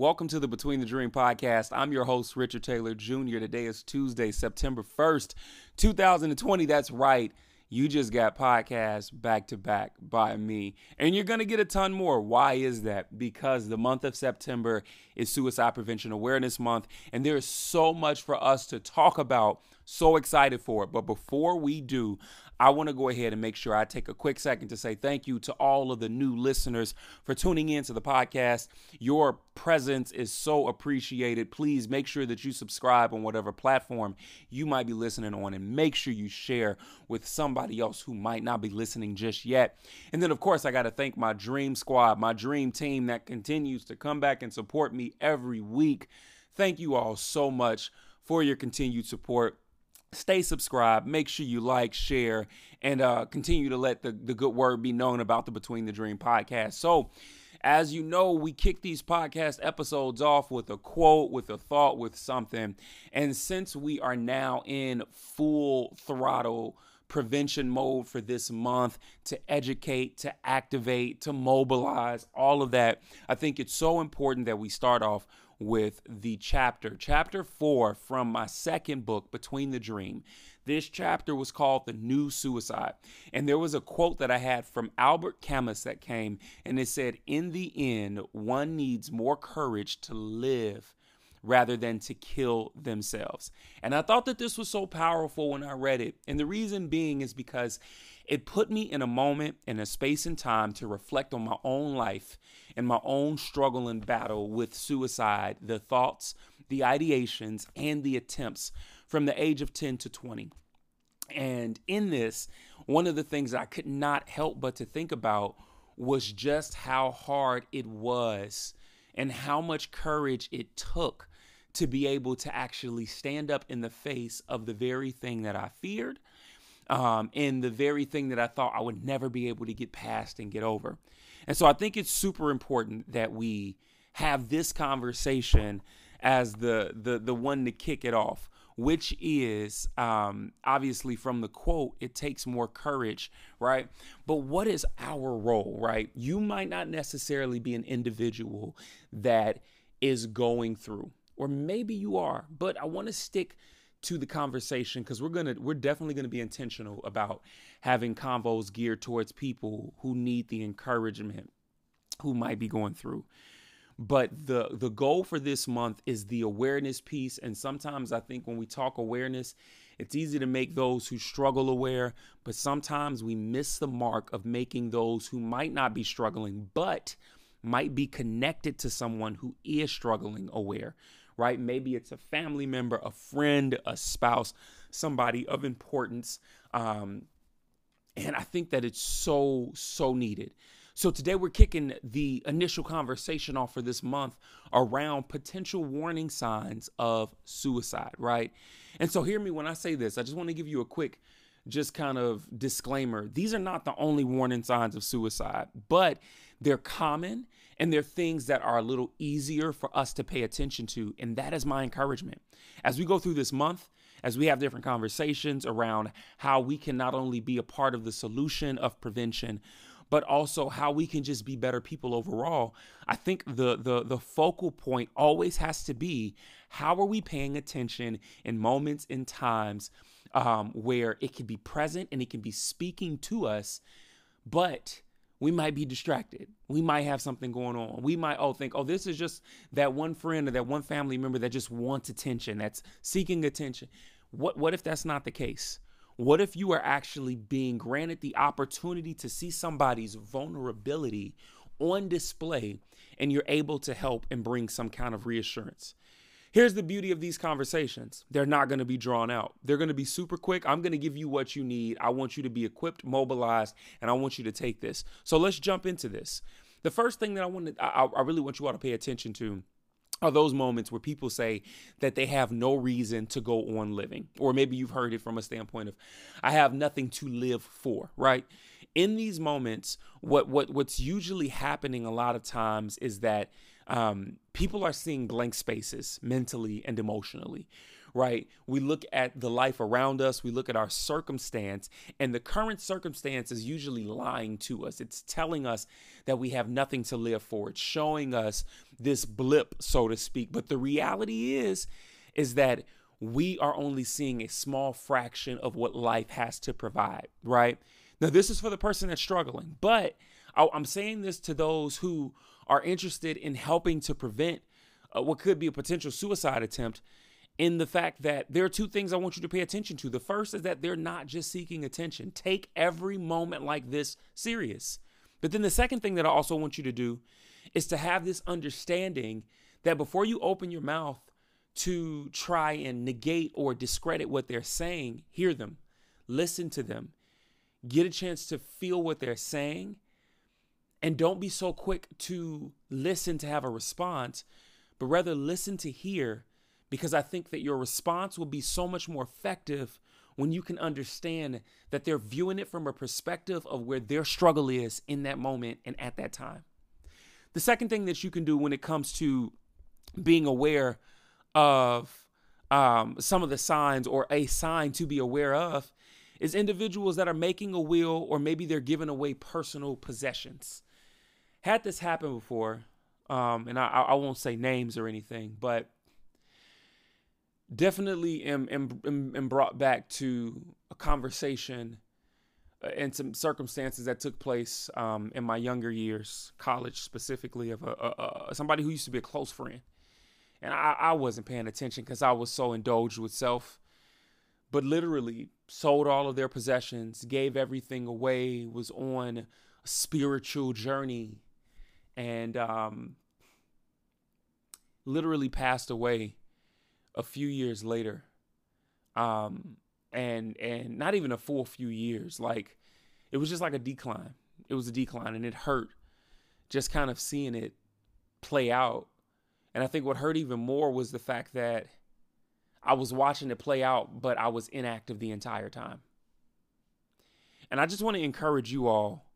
Welcome to the Between the Dream podcast. I'm your host, Richard Taylor Jr. Today is Tuesday, September 1st, 2020. That's right. You just got podcasts back to back by me, and you're going to get a ton more. Why is that? Because the month of September is Suicide Prevention Awareness Month, and there is so much for us to talk about. So excited for it. But before we do, I want to go ahead and make sure I take a quick second to say thank you to all of the new listeners for tuning in to the podcast. Your presence is so appreciated. Please make sure that you subscribe on whatever platform you might be listening on and make sure you share with somebody else who might not be listening just yet. And then, of course, I got to thank my dream squad, my dream team that continues to come back and support me every week. Thank you all so much for your continued support stay subscribed make sure you like share and uh, continue to let the, the good word be known about the between the dream podcast so as you know we kick these podcast episodes off with a quote with a thought with something and since we are now in full throttle prevention mode for this month to educate, to activate, to mobilize, all of that. I think it's so important that we start off with the chapter, chapter four from my second book, Between the Dream. This chapter was called The New Suicide. And there was a quote that I had from Albert Camus that came, and it said, In the end, one needs more courage to live rather than to kill themselves. And I thought that this was so powerful when I read it. And the reason being is because it put me in a moment, in a space and time to reflect on my own life and my own struggle and battle with suicide, the thoughts, the ideations, and the attempts from the age of 10 to 20. And in this, one of the things I could not help but to think about was just how hard it was and how much courage it took to be able to actually stand up in the face of the very thing that I feared um, and the very thing that I thought I would never be able to get past and get over. And so I think it's super important that we have this conversation as the the the one to kick it off, which is um, obviously from the quote, it takes more courage, right? But what is our role, right? You might not necessarily be an individual that is going through or maybe you are, but I want to stick to the conversation because we're gonna we're definitely gonna be intentional about having convos geared towards people who need the encouragement who might be going through. But the the goal for this month is the awareness piece and sometimes i think when we talk awareness it's easy to make those who struggle aware but sometimes we miss the mark of making those who might not be struggling but might be connected to someone who is struggling aware right? Maybe it's a family member, a friend, a spouse, somebody of importance. Um, and I think that it's so, so needed. So today we're kicking the initial conversation off for this month around potential warning signs of suicide, right? And so hear me when I say this. I just want to give you a quick just kind of disclaimer. These are not the only warning signs of suicide, but they're common and they're things that are a little easier for us to pay attention to. And that is my encouragement. As we go through this month, as we have different conversations around how we can not only be a part of the solution of prevention, but also how we can just be better people overall. I think the the the focal point always has to be how are we paying attention in moments in times um, where it can be present and it can be speaking to us, but we might be distracted. We might have something going on. We might oh think, oh, this is just that one friend or that one family member that just wants attention, that's seeking attention. What what if that's not the case? What if you are actually being granted the opportunity to see somebody's vulnerability on display and you're able to help and bring some kind of reassurance? Here's the beauty of these conversations they're not going to be drawn out, they're going to be super quick. I'm going to give you what you need. I want you to be equipped, mobilized, and I want you to take this. So let's jump into this. The first thing that I want to, I, I really want you all to pay attention to are those moments where people say that they have no reason to go on living. Or maybe you've heard it from a standpoint of, I have nothing to live for, right? In these moments, what what what's usually happening a lot of times is that um, people are seeing blank spaces mentally and emotionally, right? We look at the life around us, we look at our circumstance, and the current circumstance is usually lying to us. It's telling us that we have nothing to live for. It's showing us this blip, so to speak. But the reality is, is that we are only seeing a small fraction of what life has to provide, right? Now, this is for the person that's struggling, but I'm saying this to those who are interested in helping to prevent uh, what could be a potential suicide attempt in the fact that there are two things I want you to pay attention to. The first is that they're not just seeking attention. Take every moment like this serious. But then the second thing that I also want you to do is to have this understanding that before you open your mouth to try and negate or discredit what they're saying, hear them, listen to them, get a chance to feel what they're saying, and don't be so quick to listen to have a response, but rather listen to hear, because I think that your response will be so much more effective when you can understand that they're viewing it from a perspective of where their struggle is in that moment and at that time. The second thing that you can do when it comes to being aware of um, some of the signs or a sign to be aware of is individuals that are making a will or maybe they're giving away personal possessions. Had this happen before, um, and I, I won't say names or anything, but definitely am, am, am brought back to a conversation uh, and some circumstances that took place um, in my younger years, college specifically, of a, a, a, somebody who used to be a close friend and I, I wasn't paying attention because I was so indulged with self. But literally sold all of their possessions, gave everything away, was on a spiritual journey, and um, literally passed away a few years later. Um, and and not even a full few years. Like it was just like a decline. It was a decline, and it hurt just kind of seeing it play out and I think what hurt even more was the fact that I was watching it play out, but I was inactive the entire time. And I just want to encourage you all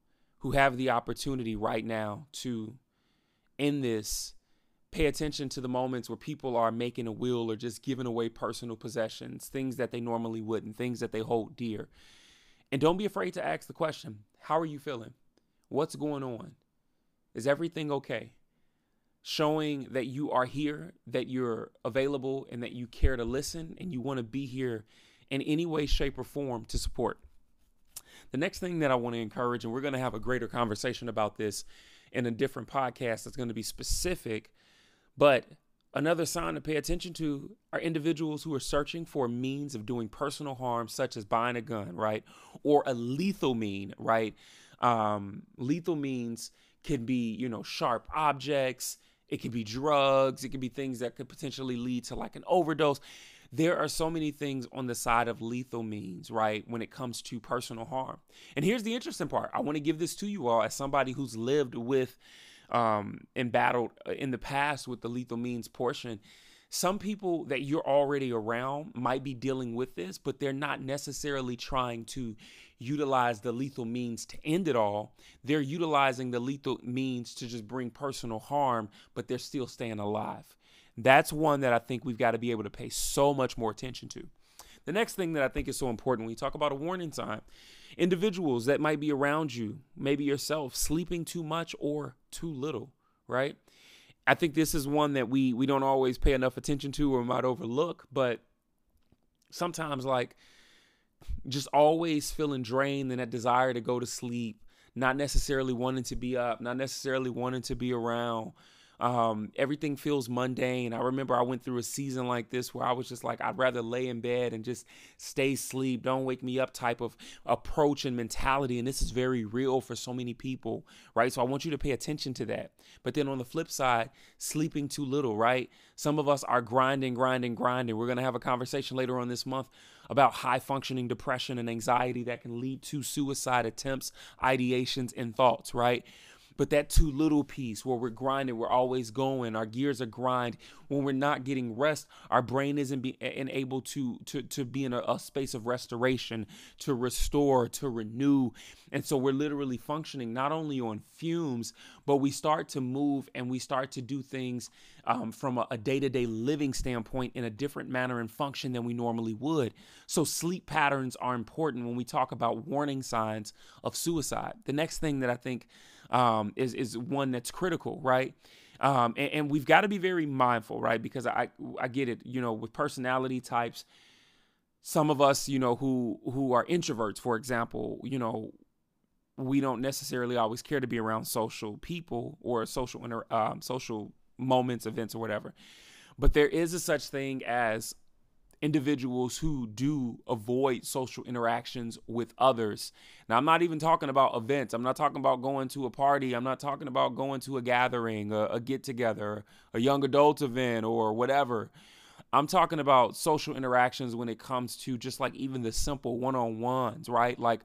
who have the opportunity right now to, in this, pay attention to the moments where people are making a will or just giving away personal possessions, things that they normally wouldn't, things that they hold dear. And don't be afraid to ask the question How are you feeling? What's going on? Is everything okay? showing that you are here, that you're available, and that you care to listen and you want to be here in any way, shape, or form to support. The next thing that I want to encourage, and we're going to have a greater conversation about this in a different podcast that's going to be specific, but another sign to pay attention to are individuals who are searching for means of doing personal harm, such as buying a gun, right? Or a lethal mean, right? Um, lethal means can be, you know, sharp objects, it could be drugs. It could be things that could potentially lead to like an overdose. There are so many things on the side of lethal means, right, when it comes to personal harm. And here's the interesting part I want to give this to you all as somebody who's lived with um, and battled uh, in the past with the lethal means portion. Some people that you're already around might be dealing with this, but they're not necessarily trying to utilize the lethal means to end it all. They're utilizing the lethal means to just bring personal harm, but they're still staying alive. That's one that I think we've got to be able to pay so much more attention to. The next thing that I think is so important when we talk about a warning sign individuals that might be around you, maybe yourself, sleeping too much or too little, right? I think this is one that we we don't always pay enough attention to or might overlook, but sometimes like just always feeling drained and that desire to go to sleep, not necessarily wanting to be up, not necessarily wanting to be around. Um, everything feels mundane. I remember I went through a season like this where I was just like, I'd rather lay in bed and just stay asleep, don't wake me up type of approach and mentality. And this is very real for so many people, right? So I want you to pay attention to that. But then on the flip side, sleeping too little, right? Some of us are grinding, grinding, grinding. We're going to have a conversation later on this month about high functioning depression and anxiety that can lead to suicide attempts, ideations, and thoughts, right? But that too little piece where we're grinding, we're always going, our gears are grind. When we're not getting rest, our brain isn't be, able to, to, to be in a, a space of restoration, to restore, to renew. And so we're literally functioning not only on fumes, but we start to move and we start to do things um, from a day to day living standpoint in a different manner and function than we normally would. So sleep patterns are important when we talk about warning signs of suicide. The next thing that I think um, is is one that's critical, right? Um, and, and we've got to be very mindful, right? Because I I get it, you know, with personality types, some of us, you know, who who are introverts, for example, you know, we don't necessarily always care to be around social people or social inter, um, social moments, events, or whatever. But there is a such thing as individuals who do avoid social interactions with others. Now, I'm not even talking about events. I'm not talking about going to a party. I'm not talking about going to a gathering, a, a get together, a young adult event, or whatever. I'm talking about social interactions when it comes to just like even the simple one on ones, right? Like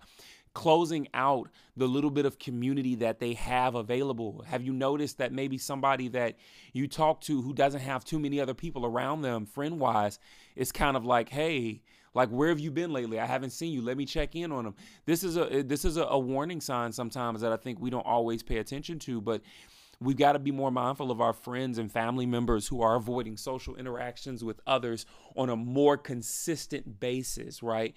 closing out the little bit of community that they have available? Have you noticed that maybe somebody that you talk to who doesn't have too many other people around them, friend wise, is kind of like, hey, like where have you been lately? I haven't seen you. Let me check in on them. This is a eh, this is a, a warning sign sometimes that I think we don't always pay attention to, but we've got to be more mindful of our friends and family members who are avoiding social interactions with others on a more consistent basis, right?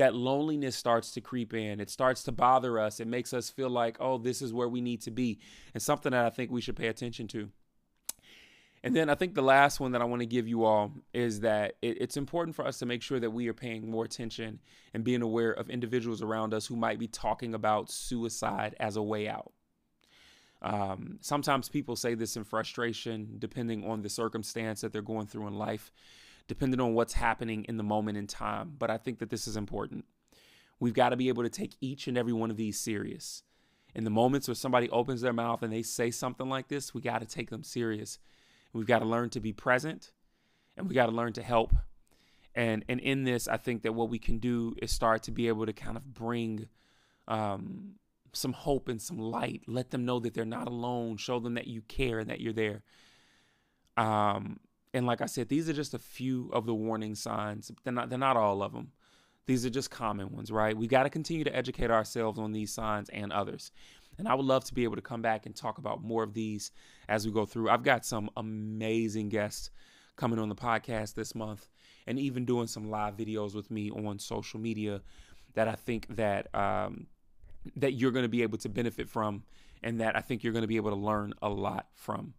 That loneliness starts to creep in. It starts to bother us. It makes us feel like, oh, this is where we need to be. And something that I think we should pay attention to. And then I think the last one that I want to give you all is that it, it's important for us to make sure that we are paying more attention and being aware of individuals around us who might be talking about suicide as a way out. Um, sometimes people say this in frustration, depending on the circumstance that they're going through in life depending on what's happening in the moment in time. But I think that this is important. We've got to be able to take each and every one of these serious. In the moments where somebody opens their mouth and they say something like this, we got to take them serious. We've got to learn to be present and we got to learn to help. And and in this, I think that what we can do is start to be able to kind of bring um, some hope and some light. Let them know that they're not alone. Show them that you care and that you're there. Um, and like I said, these are just a few of the warning signs. They're not they're not all of them. These are just common ones, right? We got to continue to educate ourselves on these signs and others. And I would love to be able to come back and talk about more of these as we go through. I've got some amazing guests coming on the podcast this month and even doing some live videos with me on social media that I think that um, that you're going to be able to benefit from and that I think you're going to be able to learn a lot from.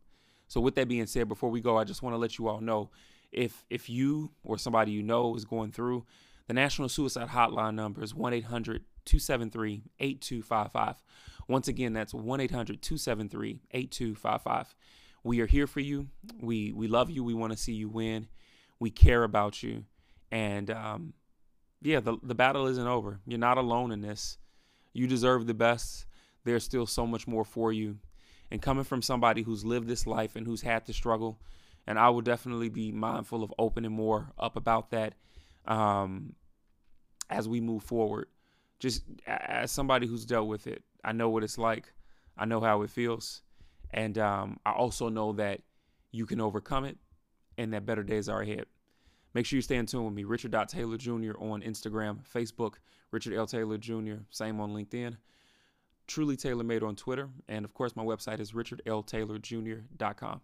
So with that being said, before we go, I just want to let you all know if if you or somebody you know is going through, the National Suicide Hotline number is 1-800-273-8255. Once again, that's 1-800-273-8255. We are here for you. We we love you. We want to see you win. We care about you. And um, yeah, the the battle isn't over. You're not alone in this. You deserve the best. There's still so much more for you and coming from somebody who's lived this life and who's had to struggle and i will definitely be mindful of opening more up about that um, as we move forward. Just as somebody who's dealt with it i know what it's like. I know how it feels. And um, i also know that you can overcome it and that better days are ahead. Make sure you stay in tune with me richard taylor jr on instagram facebook richard l. Taylor jr same on linkedin truly tailor made on Twitter. And of course, my website is richardltaylorjr.com.